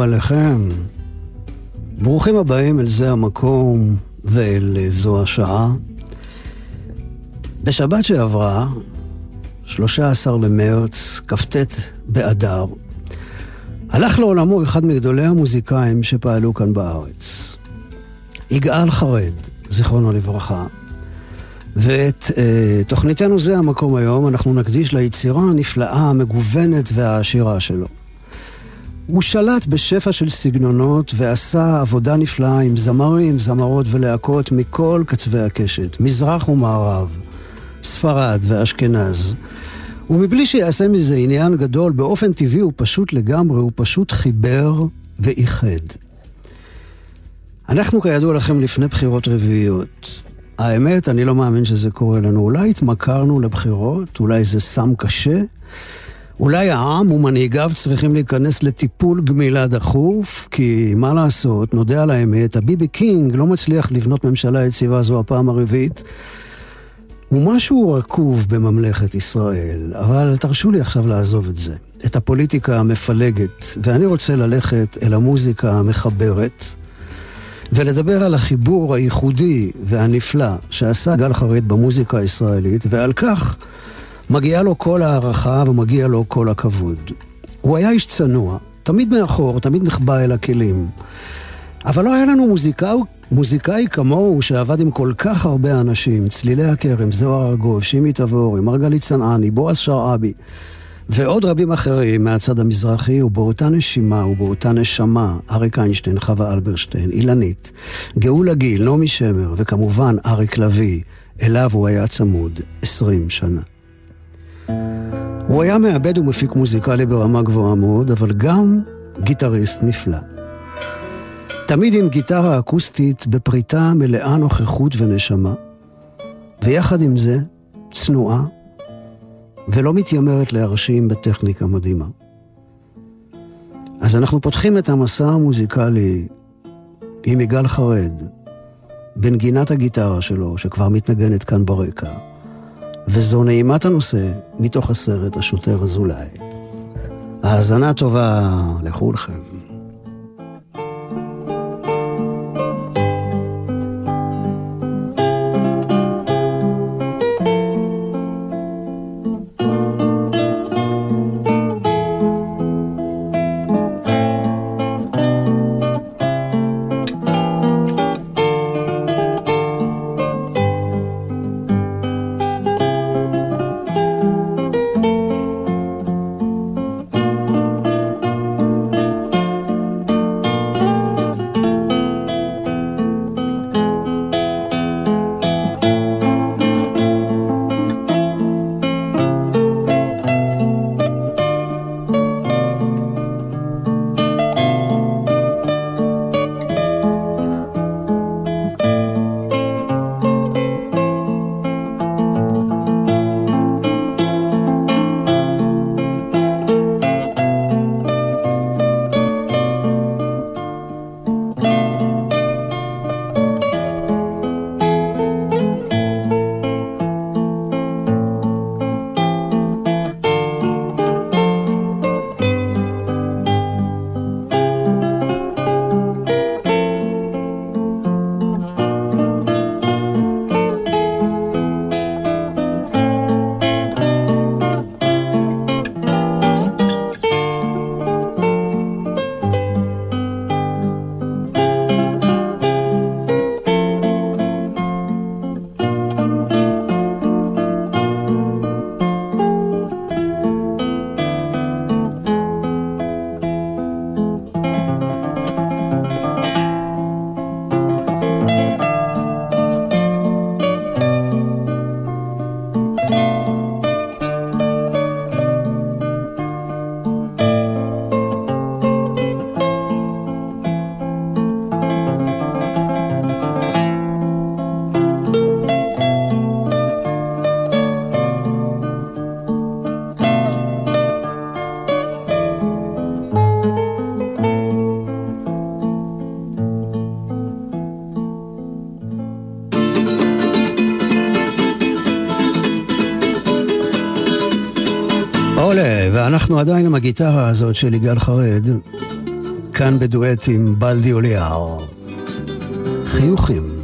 שלום עליכם. ברוכים הבאים אל זה המקום ואל זו השעה. בשבת שעברה, 13 למרץ, כ"ט באדר, הלך לעולמו אחד מגדולי המוזיקאים שפעלו כאן בארץ. יגאל חרד, זיכרונו לברכה. ואת אה, תוכניתנו זה המקום היום, אנחנו נקדיש ליצירה הנפלאה, המגוונת והעשירה שלו. הוא שלט בשפע של סגנונות ועשה עבודה נפלאה עם זמרים, זמרות ולהקות מכל קצווי הקשת, מזרח ומערב, ספרד ואשכנז. ומבלי שיעשה מזה עניין גדול, באופן טבעי הוא פשוט לגמרי, הוא פשוט חיבר ואיחד. אנחנו כידוע לכם לפני בחירות רביעיות. האמת, אני לא מאמין שזה קורה לנו. אולי התמכרנו לבחירות, אולי זה סם קשה, אולי העם ומנהיגיו צריכים להיכנס לטיפול גמילה דחוף, כי מה לעשות, נודה על האמת, הביבי קינג לא מצליח לבנות ממשלה יציבה זו הפעם הרביעית. הוא משהו רקוב בממלכת ישראל, אבל תרשו לי עכשיו לעזוב את זה, את הפוליטיקה המפלגת, ואני רוצה ללכת אל המוזיקה המחברת. ולדבר על החיבור הייחודי והנפלא שעשה גל חרד במוזיקה הישראלית, ועל כך מגיעה לו כל הערכה ומגיע לו כל הכבוד. הוא היה איש צנוע, תמיד מאחור, תמיד נחבא אל הכלים. אבל לא היה לנו מוזיקאי, מוזיקאי כמוהו שעבד עם כל כך הרבה אנשים, צלילי הכרם, זוהר ארגוב, שימי תבורי, מרגלית צנעני, בועז שרעבי. ועוד רבים אחרים מהצד המזרחי, ובאותה נשימה ובאותה נשמה, אריק איינשטיין, חווה אלברשטיין, אילנית, גאולה גיל, נעמי שמר, וכמובן אריק לביא, אליו הוא היה צמוד עשרים שנה. הוא היה מעבד ומפיק מוזיקלי ברמה גבוהה מאוד, אבל גם גיטריסט נפלא. תמיד עם גיטרה אקוסטית בפריטה מלאה נוכחות ונשמה, ויחד עם זה, צנועה, ולא מתיימרת להרשים בטכניקה מדהימה. אז אנחנו פותחים את המסע המוזיקלי עם יגאל חרד, בנגינת הגיטרה שלו, שכבר מתנגנת כאן ברקע, וזו נעימת הנושא מתוך הסרט השוטר אזולאי. האזנה טובה לכולכם. עולה, ואנחנו עדיין עם הגיטרה הזאת של יגאל חרד, כאן בדואט עם בלדי אוליאר. חיוכים.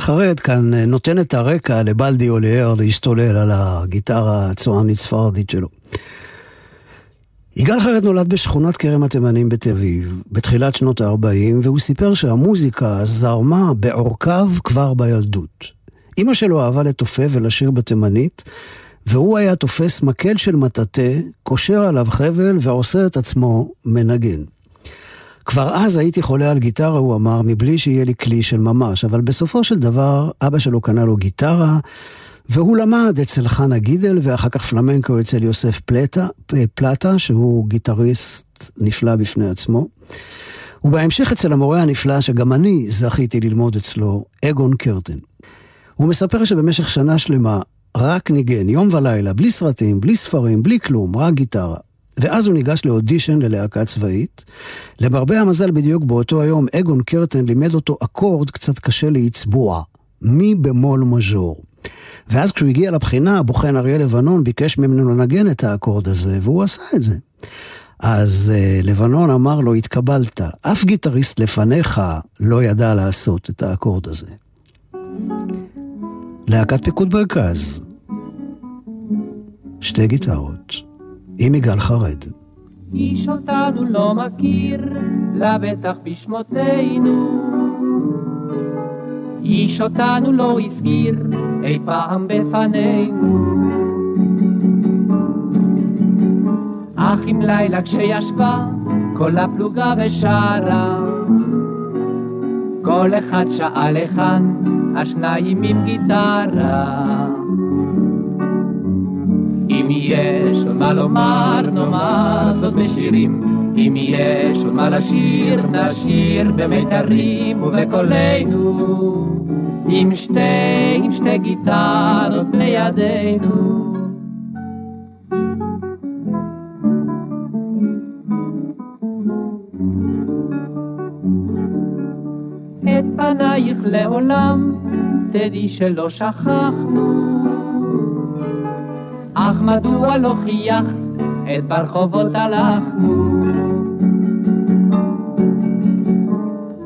יגאל חרד כאן אה, נותן את הרקע לבלדי אוליאר להשתולל על הגיטרה הצוענית ספרדית שלו. יגאל חרד נולד בשכונת כרם התימנים בתל אביב, בתחילת שנות ה-40, והוא סיפר שהמוזיקה זרמה בעורקיו כבר בילדות. אמא שלו אהבה לתופף ולשיר בתימנית, והוא היה תופס מקל של מטאטא, קושר עליו חבל ועושה את עצמו מנגן. כבר אז הייתי חולה על גיטרה, הוא אמר, מבלי שיהיה לי כלי של ממש, אבל בסופו של דבר, אבא שלו קנה לו גיטרה, והוא למד אצל חנה גידל, ואחר כך פלמנקו אצל יוסף פלטה, פלטה, שהוא גיטריסט נפלא בפני עצמו. ובהמשך אצל המורה הנפלא, שגם אני זכיתי ללמוד אצלו, אגון קרטן. הוא מספר שבמשך שנה שלמה רק ניגן, יום ולילה, בלי סרטים, בלי ספרים, בלי כלום, רק גיטרה. ואז הוא ניגש לאודישן ללהקה צבאית. למרבה המזל, בדיוק באותו היום, אגון קרטן לימד אותו אקורד קצת קשה להצבוע, מי במול מז'ור. ואז כשהוא הגיע לבחינה, הבוחן אריה לבנון ביקש ממנו לנגן את האקורד הזה, והוא עשה את זה. אז uh, לבנון אמר לו, התקבלת, אף גיטריסט לפניך לא ידע לעשות את האקורד הזה. להקת פיקוד מרכז, שתי גיטרות. עם יגאל חרד. איש אותנו לא מכיר, לבטח בשמותינו. איש אותנו לא הזכיר אי פעם בפנינו. אך אם לילה כשישבה כל הפלוגה ושרה, כל אחד שאל היכן, השניים עם גיטרה. אם יש עוד מה לומר, נאמר זאת בשירים. אם יש עוד מה לשיר, נשיר במיתרים ובקולנו. עם שתי, עם שתי גיטרות בידינו. את פנייך לעולם, תדעי שלא שכחנו. אך מדוע לא חייכת, את ברחובות הלכנו?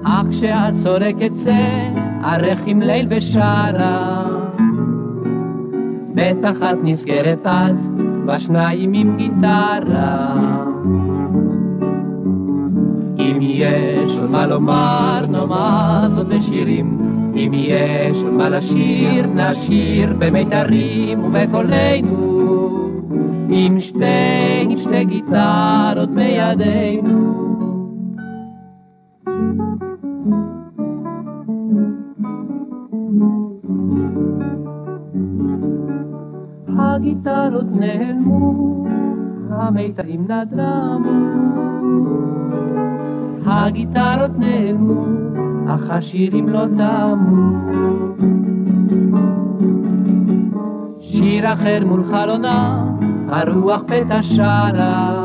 אך כשאת צורקת זה, ארך עם ליל ושרה. בטח את נזכרת אז, בשניים עם גיטרה. אם יש עוד מה לומר, נאמר זאת בשירים. אם יש עוד מה לשיר, נשיר במיתרים ובקולנו. עם שתי, עם שתי גיטרות בידינו. הגיטרות נעלמו, המיתרים נדלמו. הגיטרות נעלמו, אך השירים לא תמו. שיר אחר מול חלונה, הרוח פתע שרה.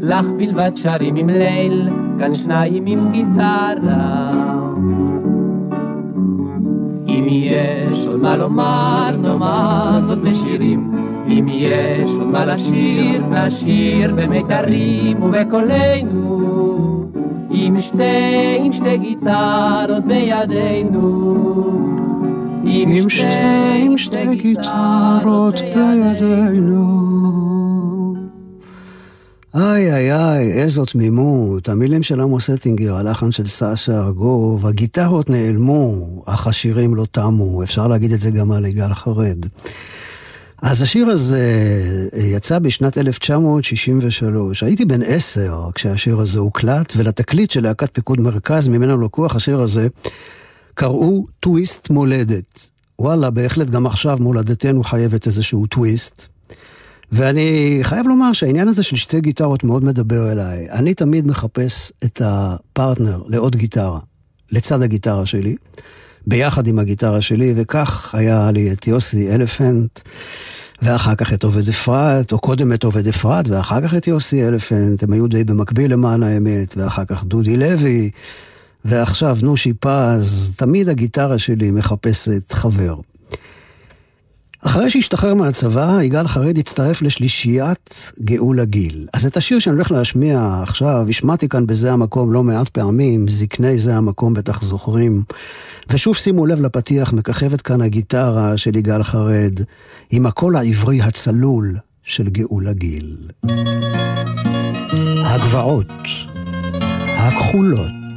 לך בלבד שרים עם ליל, כאן שניים עם גיטרה. אם יש עוד מה לומר, נאמר זאת בשירים. אם יש עוד מה לשיר, נשיר במיתרים ובקולנו. עם שתי, עם שתי גיטרות בידינו. עם שתי, עם שתי גיטרות בידינו. איי איי איי, איזו תמימות. המילים של עמוס אטינגר, הלחן של סשה ארגוב, הגיטרות נעלמו, אך השירים לא תמו. אפשר להגיד את זה גם על יגאל חרד. אז השיר הזה יצא בשנת 1963. הייתי בן עשר כשהשיר הזה הוקלט, ולתקליט של להקת פיקוד מרכז, ממנו לקוח השיר הזה, קראו טוויסט מולדת. וואלה, בהחלט גם עכשיו מולדתנו חייבת איזשהו טוויסט. ואני חייב לומר שהעניין הזה של שתי גיטרות מאוד מדבר אליי. אני תמיד מחפש את הפרטנר לעוד גיטרה, לצד הגיטרה שלי, ביחד עם הגיטרה שלי, וכך היה לי את יוסי אלפנט, ואחר כך את עובד אפרת, או קודם את עובד אפרת, ואחר כך את יוסי אלפנט, הם היו די במקביל למען האמת, ואחר כך דודי לוי, ועכשיו נושי פז, תמיד הגיטרה שלי מחפשת חבר. אחרי שהשתחרר מהצבא, יגאל חרד הצטרף לשלישיית גאול הגיל. אז את השיר שאני הולך להשמיע עכשיו, השמעתי כאן בזה המקום לא מעט פעמים, זקני זה המקום בטח זוכרים. ושוב שימו לב לפתיח, מככבת כאן הגיטרה של יגאל חרד, עם הקול העברי הצלול של גאול הגיל. הגבעות, הכחולות.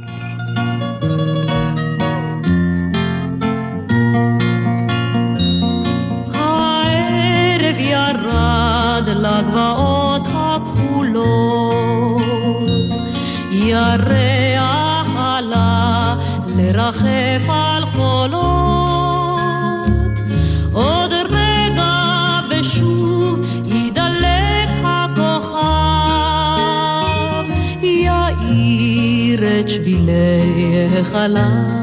ירד לגבעות הכחולות, ירח עלה לרחף על חולות. עוד רגע ושוב ידלק הכוכב, יאיר את שבילי החלב.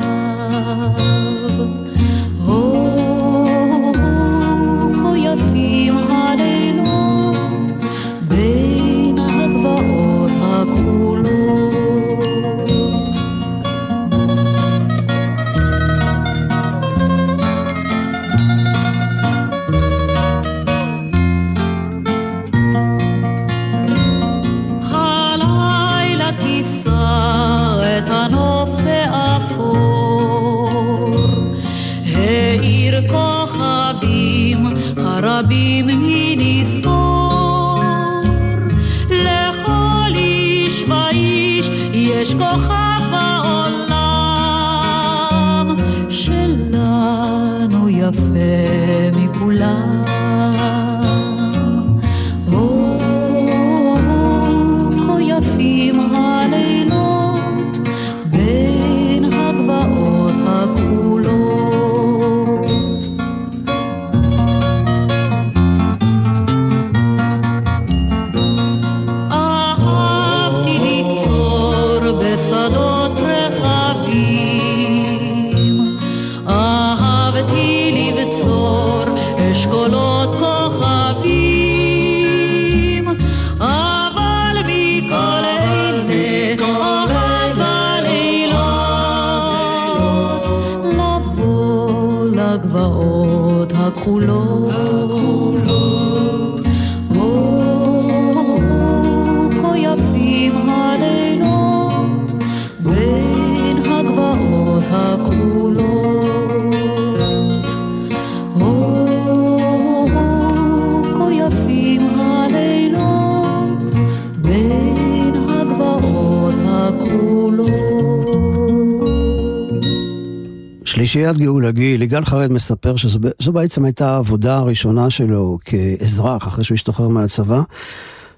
שלישיית גאולה גיל, יגאל חרד מספר שזו בעצם הייתה העבודה הראשונה שלו כאזרח אחרי שהוא השתחרר מהצבא.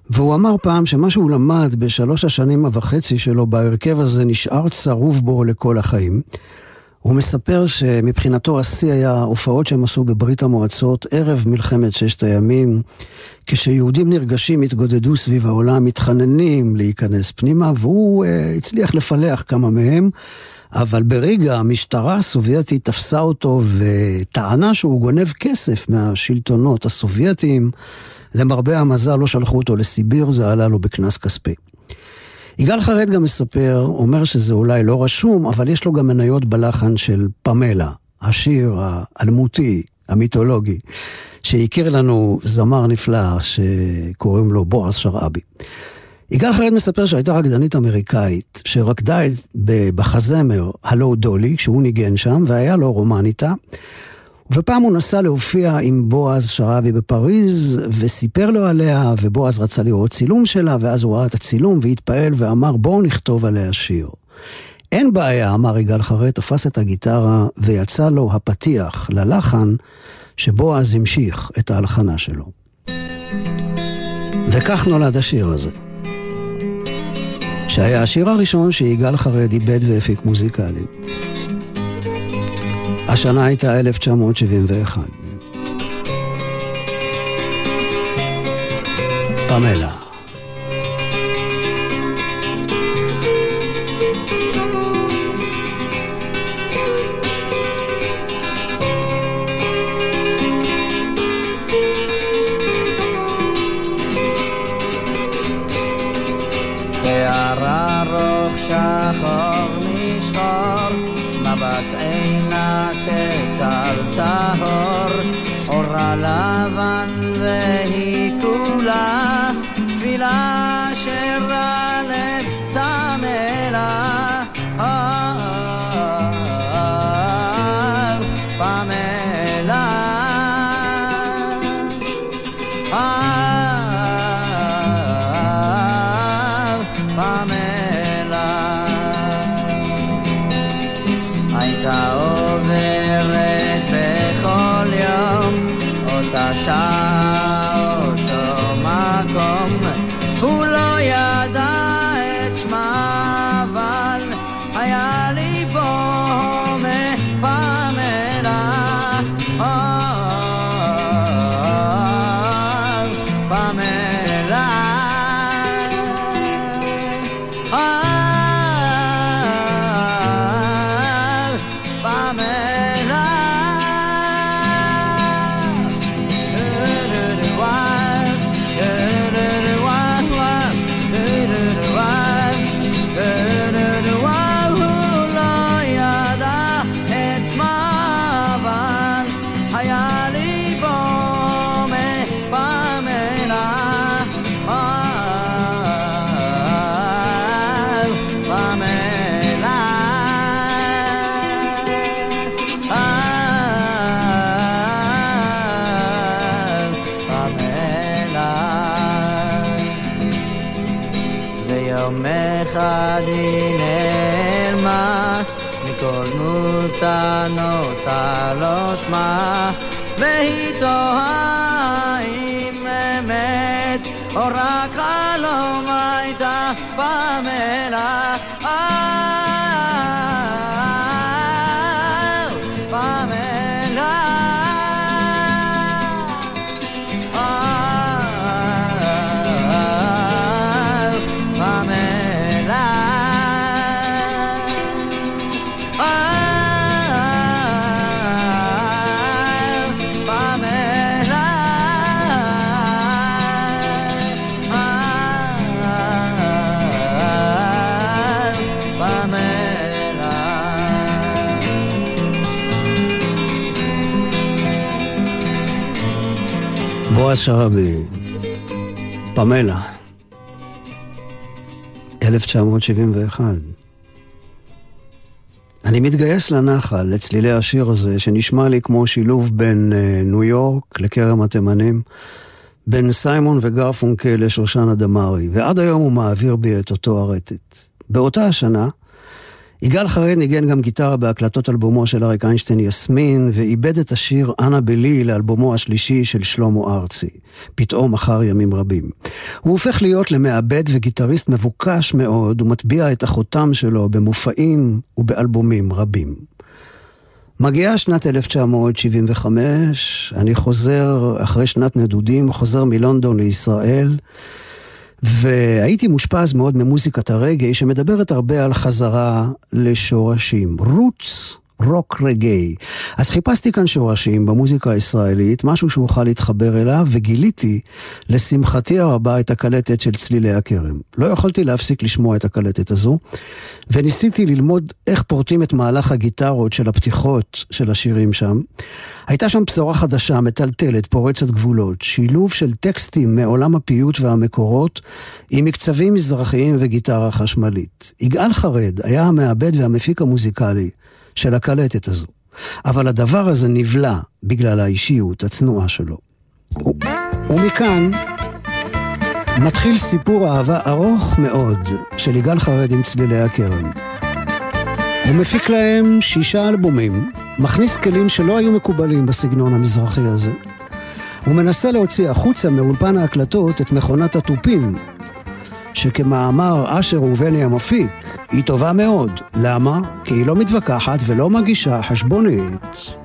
והוא אמר פעם שמה שהוא למד בשלוש השנים וחצי שלו בהרכב הזה נשאר צרוב בו לכל החיים. הוא מספר שמבחינתו השיא היה הופעות שהם עשו בברית המועצות ערב מלחמת ששת הימים, כשיהודים נרגשים התגודדו סביב העולם, מתחננים להיכנס פנימה, והוא uh, הצליח לפלח כמה מהם, אבל ברגע המשטרה הסובייטית תפסה אותו וטענה שהוא גונב כסף מהשלטונות הסובייטיים. למרבה המזל לא שלחו אותו לסיביר, זה עלה לו בקנס כספי. יגאל חרד גם מספר, אומר שזה אולי לא רשום, אבל יש לו גם מניות בלחן של פמלה, השיר האלמותי, המיתולוגי, שהכיר לנו זמר נפלא שקוראים לו בועז שרעבי. יגאל חרד מספר שהייתה רקדנית אמריקאית שרקדה בחזמר הלו דולי, כשהוא ניגן שם, והיה לו רומן איתה. ופעם הוא נסע להופיע עם בועז שרבי בפריז, וסיפר לו עליה, ובועז רצה לראות צילום שלה, ואז הוא ראה את הצילום והתפעל ואמר, בואו נכתוב עליה שיר. אין בעיה, אמר יגאל חרד, תפס את הגיטרה, ויצא לו הפתיח ללחן, שבועז המשיך את ההלחנה שלו. וכך נולד השיר הזה. שהיה השיר הראשון שיגאל חרד איבד והפיק מוזיקלית. השנה הייתה 1971. פמלה. שחור משחור, מבט עינה כטל טהור, אורה לבן והיא כולה, תפילה שרה לפתמלה. פמלה נוטה לא שמה, והיא תוהה אם אמת, או רק חלום הייתה במלח. בועז שרעבי, פמלה, 1971. אני מתגייס לנחל, לצלילי השיר הזה, שנשמע לי כמו שילוב בין uh, ניו יורק לכרם התימנים, בין סיימון וגרפונקל לשושנה דמארי, ועד היום הוא מעביר בי את אותו הרטט. באותה השנה, יגאל חרד ניגן גם גיטרה בהקלטות אלבומו של אריק איינשטיין יסמין, ואיבד את השיר "אנה בלי" לאלבומו השלישי של שלמה ארצי, פתאום אחר ימים רבים. הוא הופך להיות למעבד וגיטריסט מבוקש מאוד, ומטביע את החותם שלו במופעים ובאלבומים רבים. מגיעה שנת 1975, אני חוזר, אחרי שנת נדודים, חוזר מלונדון לישראל. והייתי מושפע מאוד ממוזיקת הרגעי שמדברת הרבה על חזרה לשורשים. רוץ רוק רגעי. אז חיפשתי כאן שורשים במוזיקה הישראלית, משהו שאוכל להתחבר אליו, וגיליתי, לשמחתי הרבה, את הקלטת של צלילי הכרם. לא יכולתי להפסיק לשמוע את הקלטת הזו, וניסיתי ללמוד איך פורטים את מהלך הגיטרות של הפתיחות של השירים שם. הייתה שם בשורה חדשה, מטלטלת, פורצת גבולות, שילוב של טקסטים מעולם הפיוט והמקורות, עם מקצבים מזרחיים וגיטרה חשמלית. יגאל חרד היה המעבד והמפיק המוזיקלי של הקלטת הזו. אבל הדבר הזה נבלע בגלל האישיות הצנועה שלו. ו- ומכאן מתחיל סיפור אהבה ארוך מאוד של יגאל חרד עם צלילי הכרם. הוא מפיק להם שישה אלבומים, מכניס כלים שלא היו מקובלים בסגנון המזרחי הזה. הוא מנסה להוציא החוצה מאולפן ההקלטות את מכונת התופים שכמאמר אשר ראובני המפיק, היא טובה מאוד. למה? כי היא לא מתווכחת ולא מגישה חשבונית.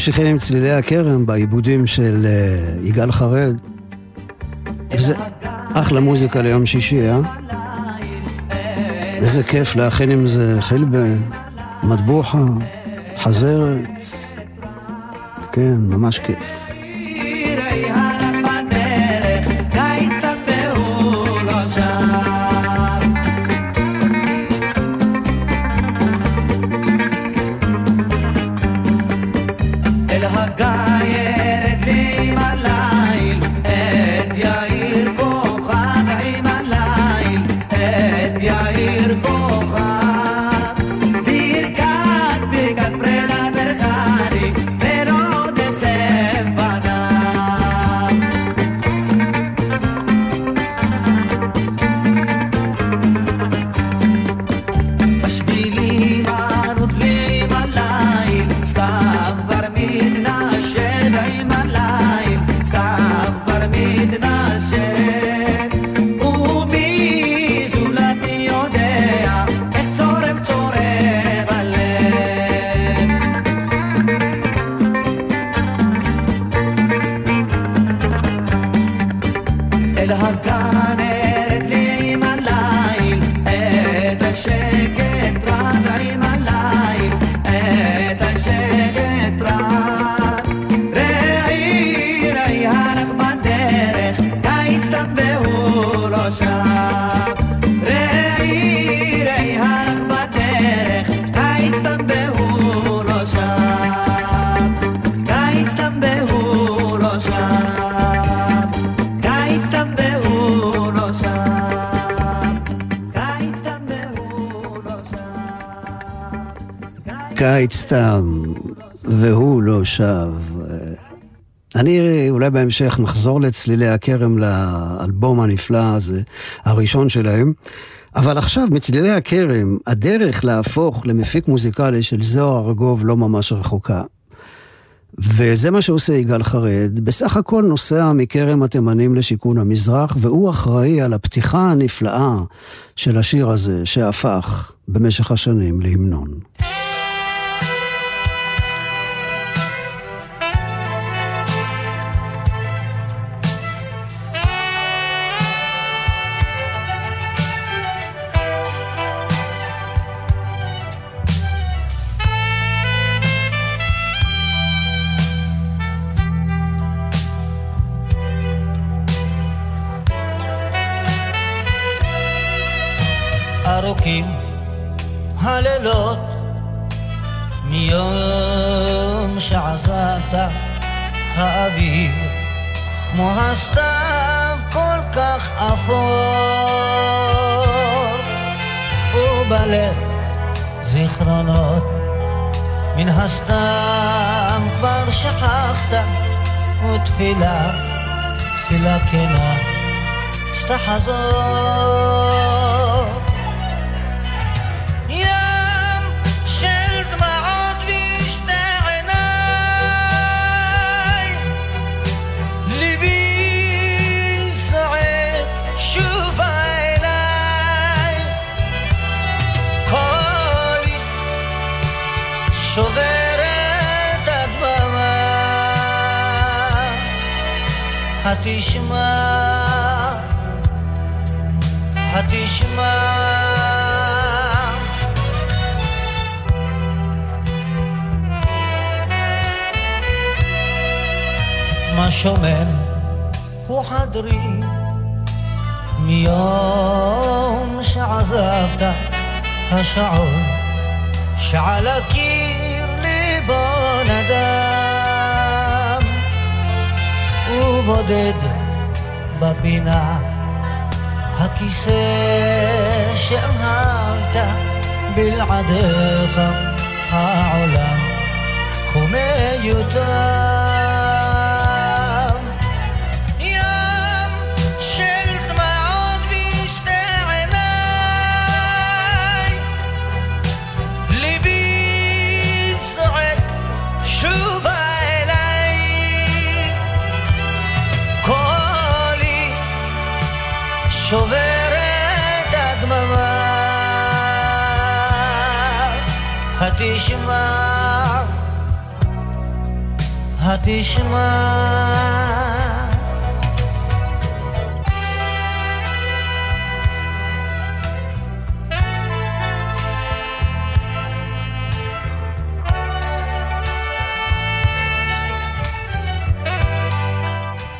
ממשיכים עם צלילי הכרם בעיבודים של uh, יגאל חרד. וזה אחלה מוזיקה ליום שישי, אה? איזה כיף להכין עם זה חילבה, מטבוחה, חזרת. כן, ממש כיף. אני אולי בהמשך נחזור לצלילי הכרם לאלבום הנפלא הזה, הראשון שלהם. אבל עכשיו, מצלילי הכרם, הדרך להפוך למפיק מוזיקלי של זוהר ארגוב לא ממש רחוקה. וזה מה שעושה יגאל חרד, בסך הכל נוסע מכרם התימנים לשיכון המזרח, והוא אחראי על הפתיחה הנפלאה של השיר הזה, שהפך במשך השנים להמנון. ארוכים הלילות מיום שעזבת האביב כמו הסתיו כל כך אפור. ובלב זיכרונות מן הסתם כבר שכחת ותפילה, תפילה כנה שתחזור התשמע, התשמע. מה שומם הוא חדרי מיום שעזבת השעון שעל הקיר ליבו נדם ובודד בפינה. הכיסא שאמרת בלעדיך העולם כה מיותר התשמע התשמע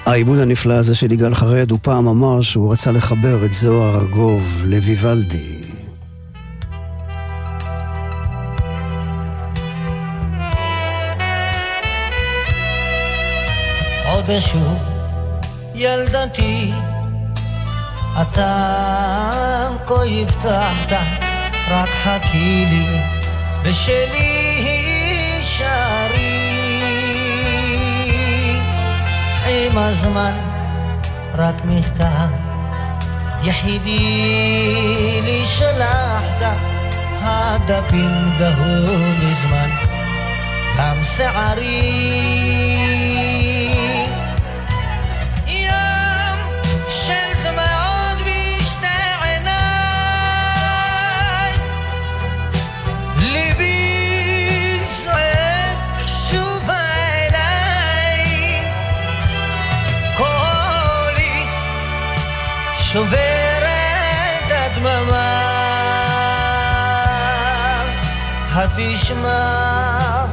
העיבוד הנפלא הזה של יגאל חרד, הוא פעם אמר שהוא רצה לחבר את זוהר ארגוב לויוולדי. אשוב ילדתי, אתה כה הבטחת, רק חכי לי, בשלי הישארי. עם הזמן רק מכתב יחידי לי שלחת הדפים דהו מזמן גם שערי שוברת הדממה, התשמע,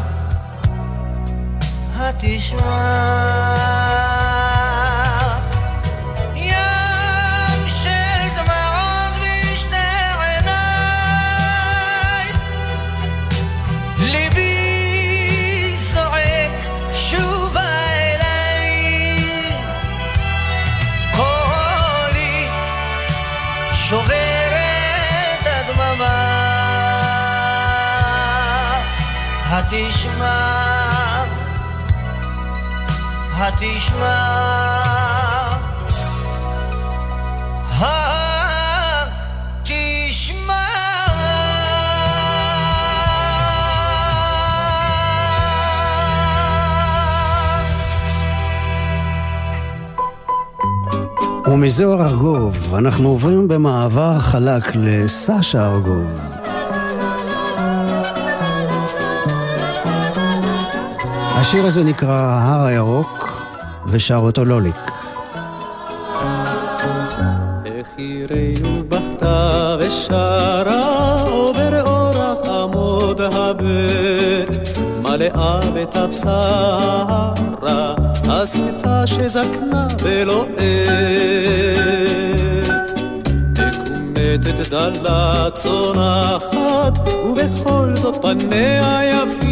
התשמע התשמע, התשמע, התשמע. ומזוהר ארגוב אנחנו עוברים במעבר חלק לסשה ארגוב. השיר הזה נקרא ההר הירוק, ושר אותו לוליק. מקומטת דלה צונחת ובכל זאת פניה יפים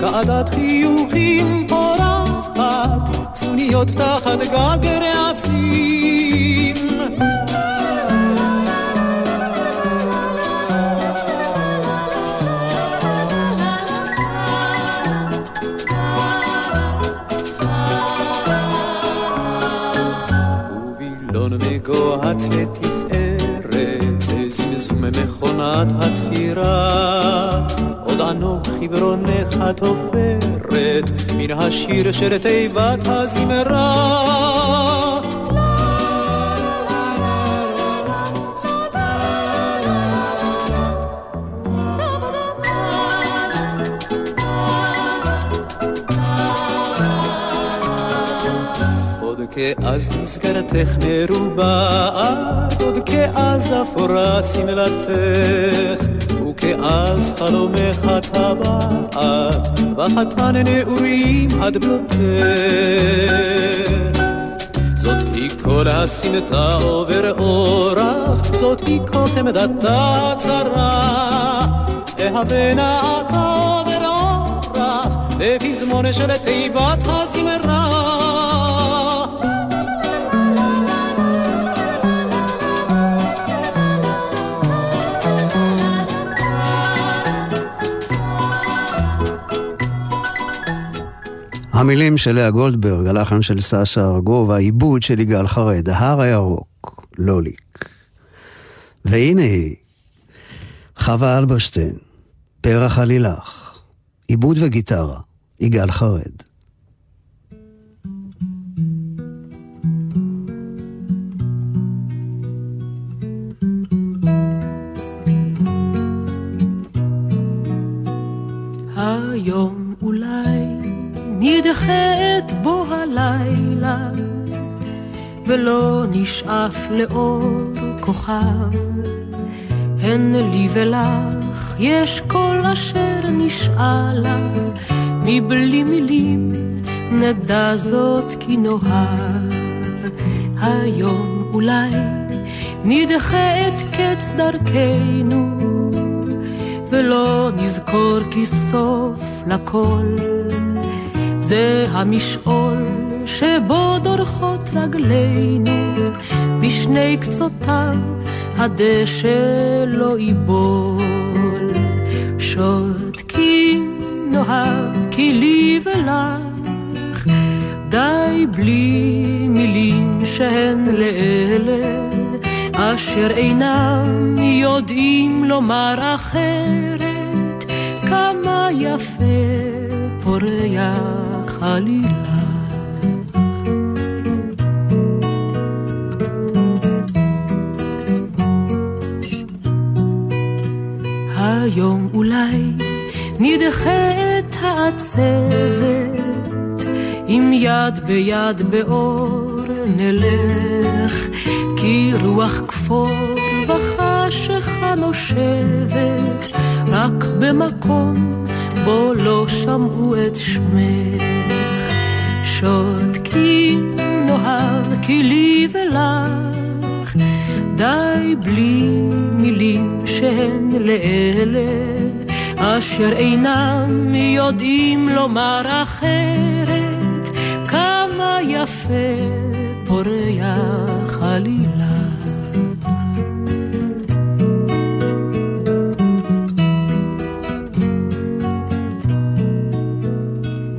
כעדת חיוכים פורחת, סנוניות תחת גג רעפים. מגוהץ לתפארת, בזמזום מכונת התפירה. עוד אנוכי ורונך התופרת, מן השיר של תיבת הזמרה. כאז מסגרתך מרובעת, עוד כאז אפורה שמלתך, וכאז חלומך טבעת, בחתן נעורים עד בלותך. זאת היא כל הסמטה עובר אורח, זאת היא כל חמדתה צרה. להבנה אתה עובר אורח, לפזמון של תיבת הזמרה. המילים של לאה גולדברג, הלחן של סשה ארגוב, העיבוד של יגאל חרד, ההר הירוק, לוליק. והנה היא, חווה אלברשטיין, פרח עלילך, עיבוד וגיטרה, יגאל חרד. את בוא הלילה, ולא נשאף לאור כוכב. הן לי ולך יש כל אשר נשאלה, מבלי מילים נדע זאת כי נאהב. היום אולי נדחה את קץ דרכנו, ולא נזכור כי סוף לכל. זה המשעול שבו דורכות רגלינו, בשני קצותיו הדשא לא ייבול. שותקים נאהב כי לי ולך, די בלי מילים שהן לאלה, אשר אינם יודעים לומר אחרת, כמה יפה פורח. חלילה. היום אולי נדחה את העצבת עם יד ביד באור נלך, כי רוח כפור וחשיכה נושבת, רק במקום בו לא שמעו את שמך. שותקים נאהב כי לי ולך, די בלי מילים שהן לאלה. אשר אינם יודעים לומר אחרת, כמה יפה פורח עלילה.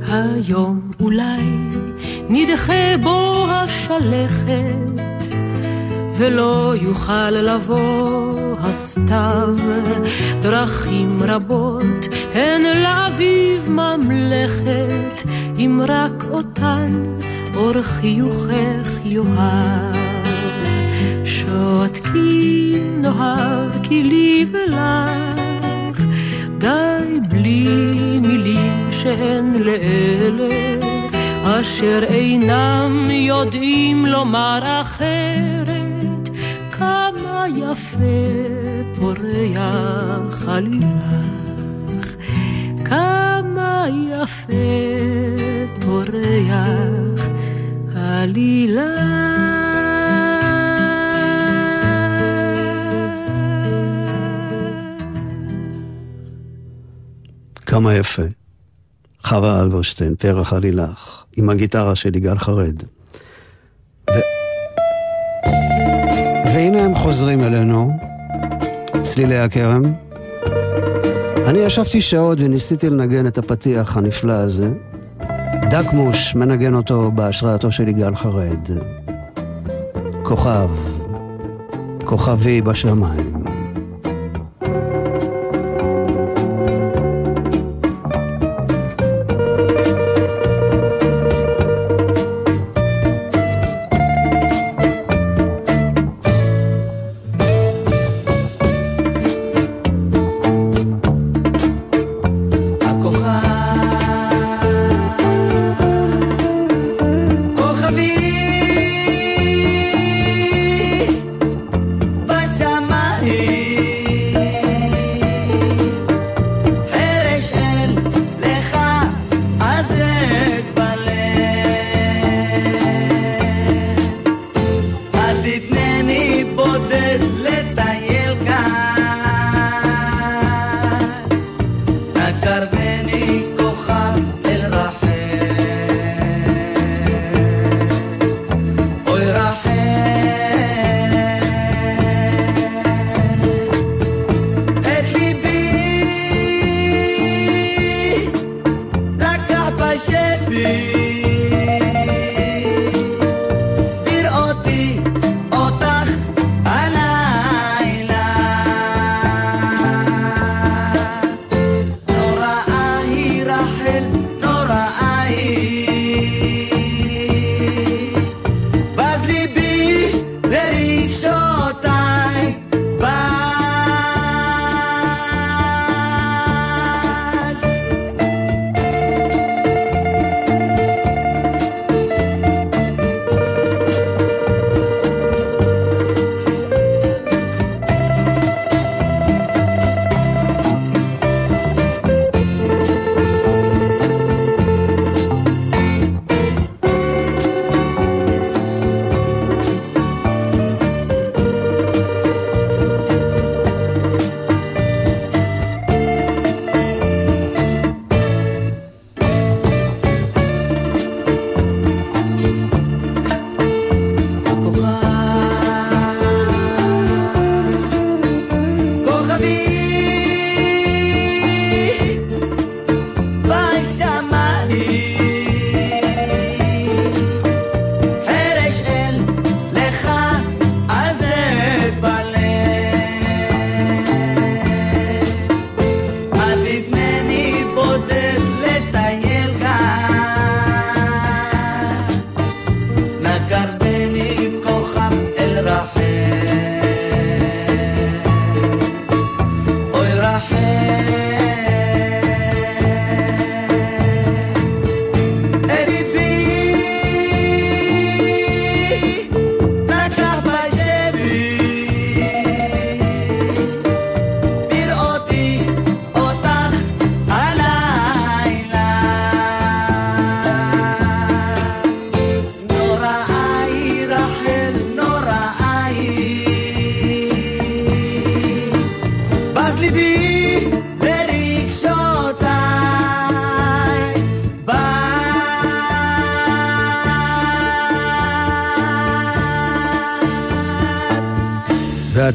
היום נדחה בו השלכת, ולא יוכל לבוא הסתיו, דרכים רבות הן לאביב ממלכת, אם רק אותן אור חיוכך יאהב. שותקים נאהב כי לי ולך, די בלי מילים שהן לאלה, אשר אינם יודעים לומר אחרת, כמה יפה פורח עלילך, כמה יפה פורח עלילך. כמה יפה. חווה אלברשטיין, פרח עלילך, עם הגיטרה של יגאל חרד. ו... והנה הם חוזרים אלינו, צלילי הכרם. אני ישבתי שעות וניסיתי לנגן את הפתיח הנפלא הזה. דקמוש מנגן אותו בהשראתו של יגאל חרד. כוכב, כוכבי בשמיים.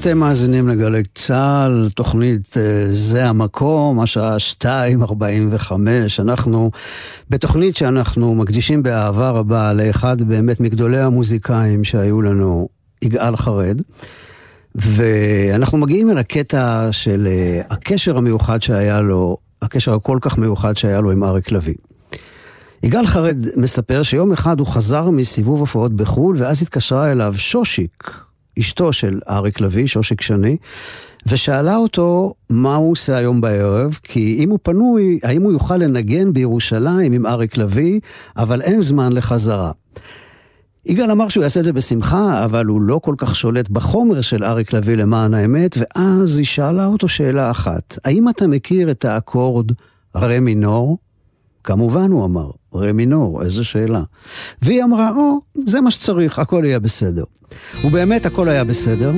ואתם מאזינים לגלי צה"ל, תוכנית אה, זה המקום, השעה 2.45. אנחנו בתוכנית שאנחנו מקדישים באהבה רבה לאחד באמת מגדולי המוזיקאים שהיו לנו, יגאל חרד. ואנחנו מגיעים אל הקטע של אה, הקשר המיוחד שהיה לו, הקשר הכל כך מיוחד שהיה לו עם אריק לביא. יגאל חרד מספר שיום אחד הוא חזר מסיבוב הופעות בחו"ל, ואז התקשרה אליו שושיק, אשתו של אריק לביא, שושיק שני, ושאלה אותו מה הוא עושה היום בערב, כי אם הוא פנוי, האם הוא יוכל לנגן בירושלים עם אריק לביא, אבל אין זמן לחזרה. יגאל אמר שהוא יעשה את זה בשמחה, אבל הוא לא כל כך שולט בחומר של אריק לביא למען האמת, ואז היא שאלה אותו שאלה אחת, האם אתה מכיר את האקורד רה מינור? כמובן, הוא אמר, רה מינור, איזו שאלה. והיא אמרה, או, זה מה שצריך, הכל יהיה בסדר. ובאמת הכל היה בסדר,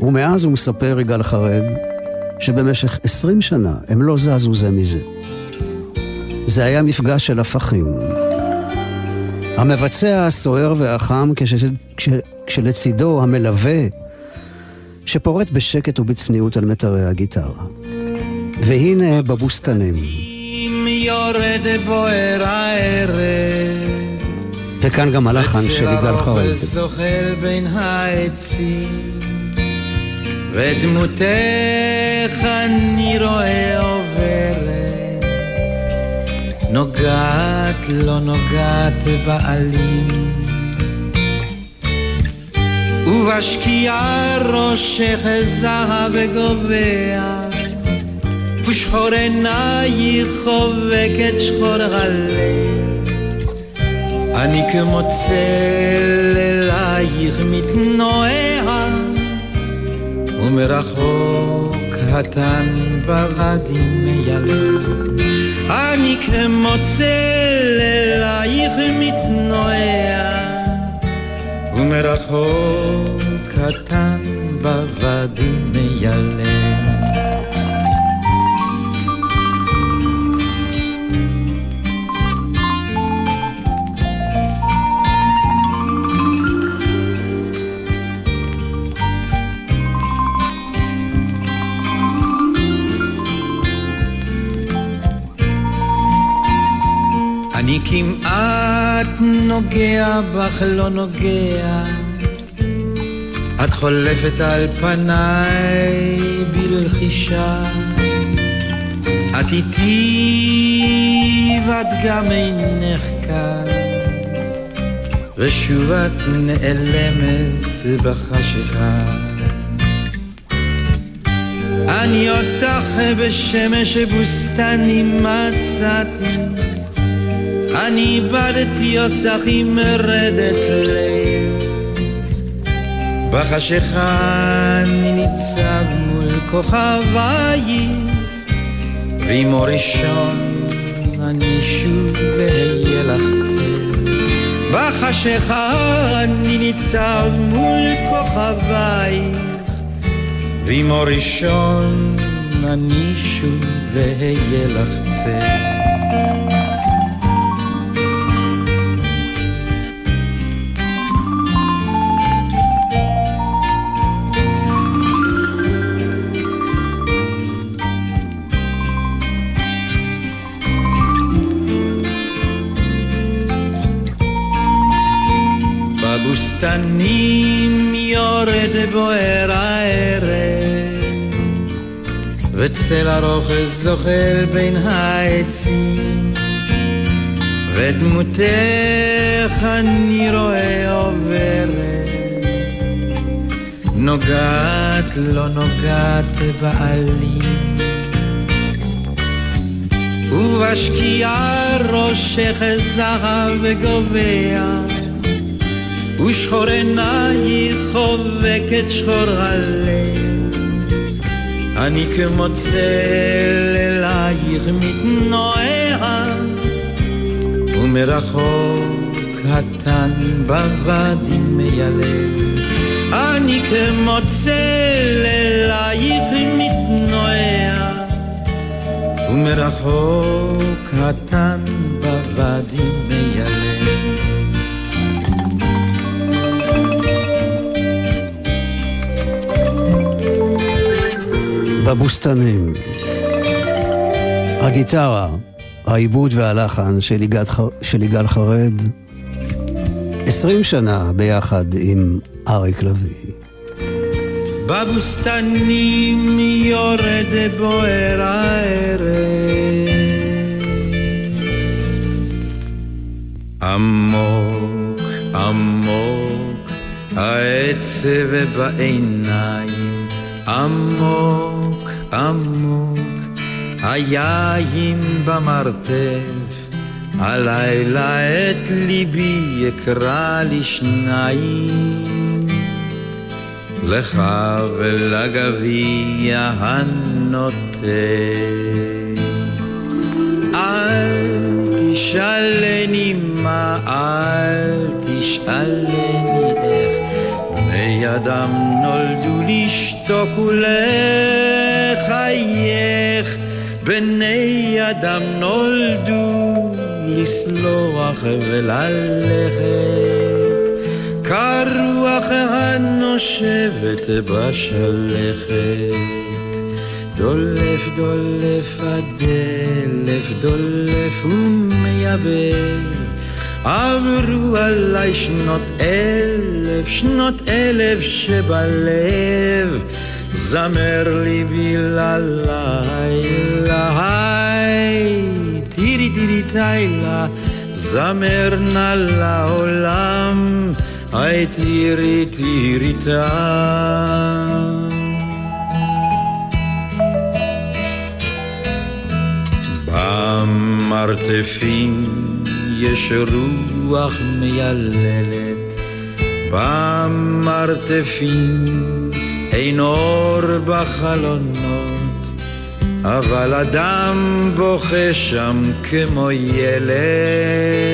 ומאז הוא מספר, יגאל חרד, שבמשך עשרים שנה הם לא זזו זה מזה. זה היה מפגש של הפכים. המבצע הסוער והחם כש, כש, כשלצידו המלווה שפורט בשקט ובצניעות על מטרי הגיטרה. והנה בבוסתנים. יורד בוער הערב. וכאן גם הלחן של יגאל חרד. זוחל בין העצים. ודמותך אני רואה עוברת. נוגעת לא נוגעת בעלים. ובשקיעה ראשך זהב וגובע ושחור עינייך חובקת שחור הלב. אני כמו צל אלייך מתנועע ומרחוק קטן בוואדים מיילב אני כמו צל אלייך מתנועע ומרחוק קטן בוואדים מיילב כמעט נוגע בך, לא נוגע. את חולפת על פניי בלחישה. את איתי ואת גם אינך כאן. ושוב את נעלמת בחשיכה. אני אותך בשמש בוסתני מצאתי אני איבדתי אותך עם מרדת לב. בחשיכה אני ניצב מול כוכבייך, ועם אור ראשון אני שוב אהיה לך צל. בחשיכה אני ניצב מול כוכבייך, ועם אור ראשון אני שוב אהיה לך צל. יורד בוער הערב, וצל ארוך זוחל בין העצים, ודמותך אני רואה עוברת, נוגעת לא נוגעת בעלים. ובשקיעה ראשך זהב וגובע ושחור עינייך חובקת שחור הלב. אני כמו צל אלייך מתנועע ומרחוק קטן בוואדים מיילב אני כמו צל אלייך מתנועע ומרחוק קטן בוואדים בבוסתנים. הגיטרה, העיבוד והלחן של יגאל, של יגאל חרד. עשרים שנה ביחד עם אריק לביא. בבוסתנים יורד בוער הערב עמוק עמוק העצב בעיניים עמוק עמוק היין במרתף הלילה את ליבי יקרא לשניים לך ולגביע הנוטה אל תשאלני מה, אל תשאלני בני אדם נולדו לשתוק ולחייך. בני אדם נולדו לסלוח וללכת. כרוח הנושבת בשלכת. דולף דולף הדלף דולף ומייבב עברו עליי שנות אלף, שנות אלף שבלב זמר ליבי ללילה, תירי תירי תילה, זמר נא לעולם היי תירי תירי במרתפים יש רוח מייללת, במרתפים אין אור בחלונות, אבל אדם בוכה שם כמו ילד.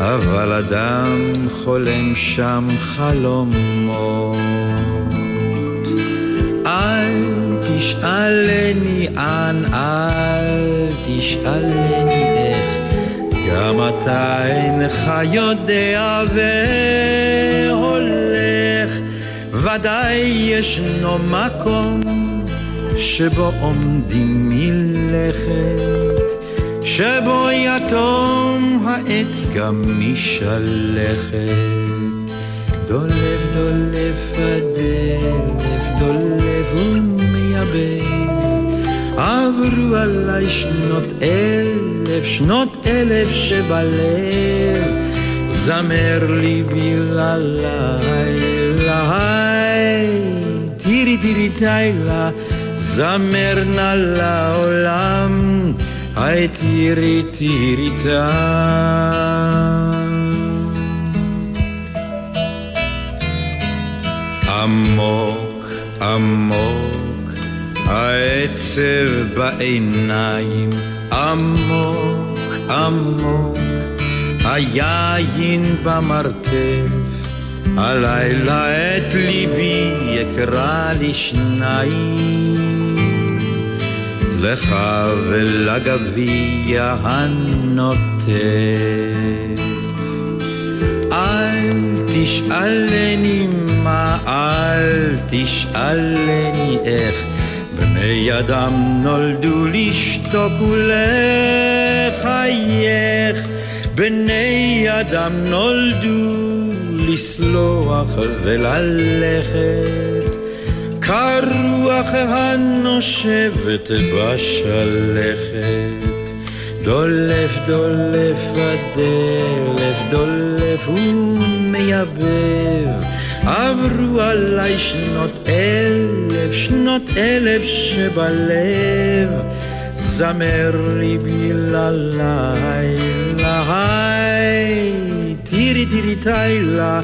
אבל אדם חולם שם חלומות. אל תשאלני אן, אל תשאלני אתה אינך יודע והולך, ודאי ישנו מקום שבו עומדים מלכת. שבו יתום העץ גם משלכת. דולף דולף הדלף, דולף ומייבב. עברו עליי שנות אלף, שנות אלף שבלב. זמר ליבי ללילה, תירי תירי תילה, זמר נא לעולם. היי תירי תירי עמוק עמוק העצב בעיניים עמוק עמוק היין במרתף. הלילה את ליבי יקרא לשניים לך ולגביע הנוטה. אל תשאלני מה, אל תשאלני איך, בני אדם נולדו לשתוק ולחייך, בני אדם נולדו לסלוח וללכת. כרוח הנושבת בשלכת. דולף דולף הדלף דולף ומייבב עברו עליי שנות אלף שנות אלף שבלב זמר ליבי ללילה היי תירי תירי תילה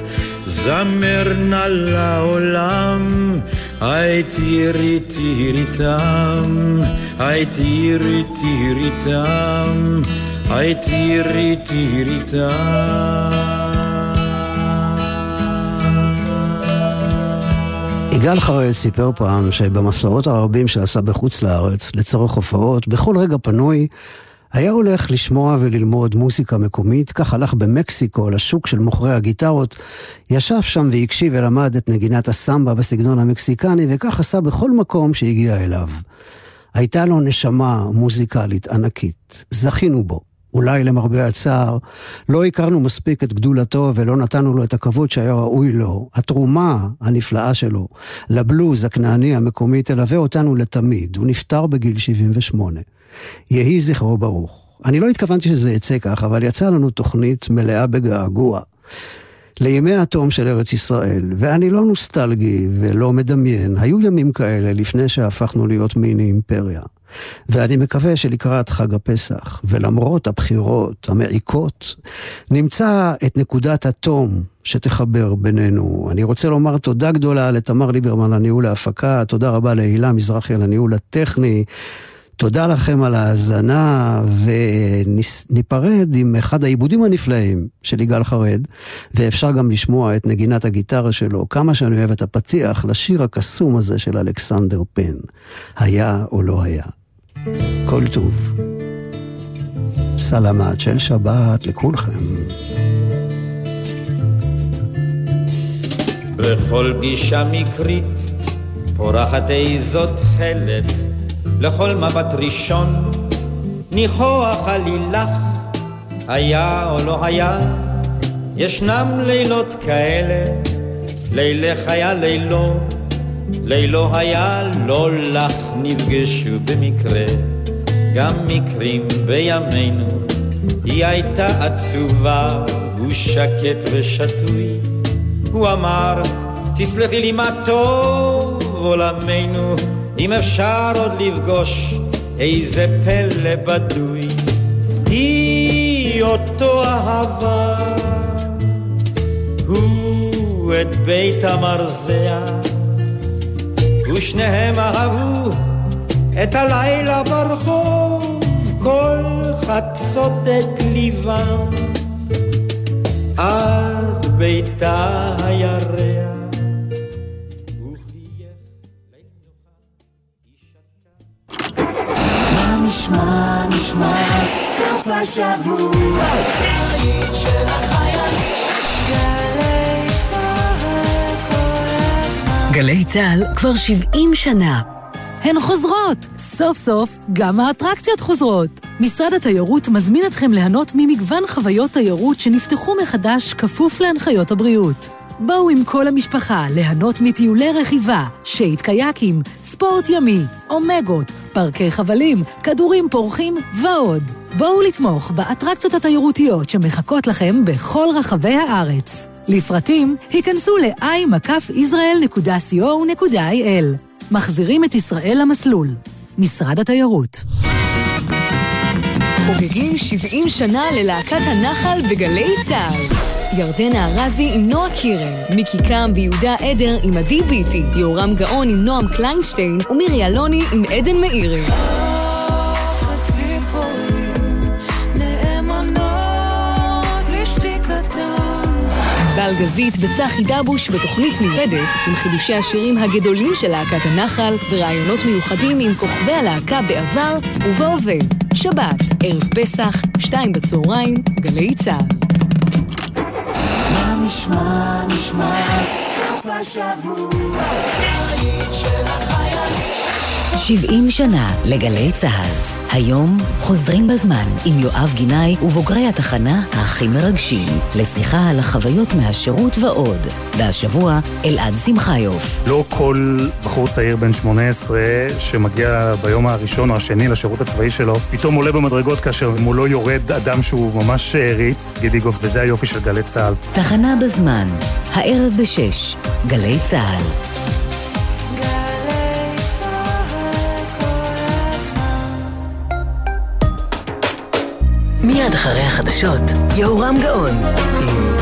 זמר נא לעולם היי תירי תירי תם, היי תירי תירי תם, היי תירי תירי יגאל חרל סיפר פעם שבמסעות הרבים שעשה בחוץ לארץ, לצורך הופעות, בכל רגע פנוי, היה הולך לשמוע וללמוד מוזיקה מקומית, כך הלך במקסיקו לשוק של מוכרי הגיטרות, ישב שם והקשיב ולמד את נגינת הסמבה בסגנון המקסיקני, וכך עשה בכל מקום שהגיע אליו. הייתה לו נשמה מוזיקלית ענקית, זכינו בו. אולי למרבה הצער, לא הכרנו מספיק את גדולתו ולא נתנו לו את הכבוד שהיה ראוי לו. התרומה הנפלאה שלו לבלוז הכנעני המקומי תלווה אותנו לתמיד. הוא נפטר בגיל 78. יהי זכרו ברוך. אני לא התכוונתי שזה יצא כך, אבל יצאה לנו תוכנית מלאה בגעגוע. לימי התום של ארץ ישראל, ואני לא נוסטלגי ולא מדמיין, היו ימים כאלה לפני שהפכנו להיות מיני אימפריה. ואני מקווה שלקראת חג הפסח, ולמרות הבחירות המעיקות, נמצא את נקודת התום שתחבר בינינו. אני רוצה לומר תודה גדולה לתמר ליברמן על ניהול ההפקה, תודה רבה להילה מזרחי על הניהול הטכני. תודה לכם על ההאזנה, וניפרד עם אחד העיבודים הנפלאים של יגאל חרד, ואפשר גם לשמוע את נגינת הגיטרה שלו, כמה שאני אוהב את הפתיח לשיר הקסום הזה של אלכסנדר פן, היה או לא היה. כל טוב. סלמת של שבת לכולכם. בכל פגישה מקרית פורחת איזו תכלת לכל מבט ראשון ניחוח עלילך היה או לא היה ישנם לילות כאלה לילך היה לילו לילו היה לא לך נפגשו במקרה גם מקרים בימינו. היא הייתה עצובה הוא שקט ושתוי. הוא אמר תסלחי לי מה טוב עולמנו? אם אפשר עוד לפגוש איזה פלא בדוי, היא אותו אהבה, הוא את בית המרזע, ושניהם אהבו את הלילה ברחוב, כל חצות את ליבם, עד ביתה הירח. נשמע, נשמע, סוף השבוע, היית של גלי צה"ל כבר 70 שנה. הן חוזרות! סוף סוף גם האטרקציות חוזרות. משרד התיירות מזמין אתכם ליהנות ממגוון חוויות תיירות שנפתחו מחדש כפוף להנחיות הבריאות. בואו עם כל המשפחה ליהנות מטיולי רכיבה, שייט קייקים, ספורט ימי, אומגות, פארקי חבלים, כדורים פורחים ועוד. בואו לתמוך באטרקציות התיירותיות שמחכות לכם בכל רחבי הארץ. לפרטים, היכנסו ל-i-israel.co.il. מחזירים את ישראל למסלול. משרד התיירות. חוגגים 70 שנה ללהקת הנחל בגלי צה"ל. ירדנה ארזי עם נועה קירל, מיקי קם ויהודה עדר עם עדי ביטי, יורם גאון עם נועם קליינשטיין ומירי אלוני עם עדן מאירי. גל גזית וצחי דבוש בתוכנית מיוחדת עם חידושי השירים הגדולים של להקת הנחל ורעיונות מיוחדים עם כוכבי הלהקה בעבר ובהווה. שבת, ערב פסח, שתיים בצהריים, גלי צה"ל. נשמע, נשמע, סוף השבוע, היית של החיילים. 70 שנה לגלי צה"ל. היום חוזרים בזמן עם יואב גינאי ובוגרי התחנה הכי מרגשים לשיחה על החוויות מהשירות ועוד. והשבוע אלעד שמחיוף. לא כל בחור צעיר בן 18 שמגיע ביום הראשון או השני לשירות הצבאי שלו, פתאום עולה במדרגות כאשר מולו יורד אדם שהוא ממש ריץ, גידי גוף, וזה היופי של גלי צה"ל. תחנה בזמן, הערב בשש, גלי צה"ל. מיד אחרי החדשות, יהורם גאון עם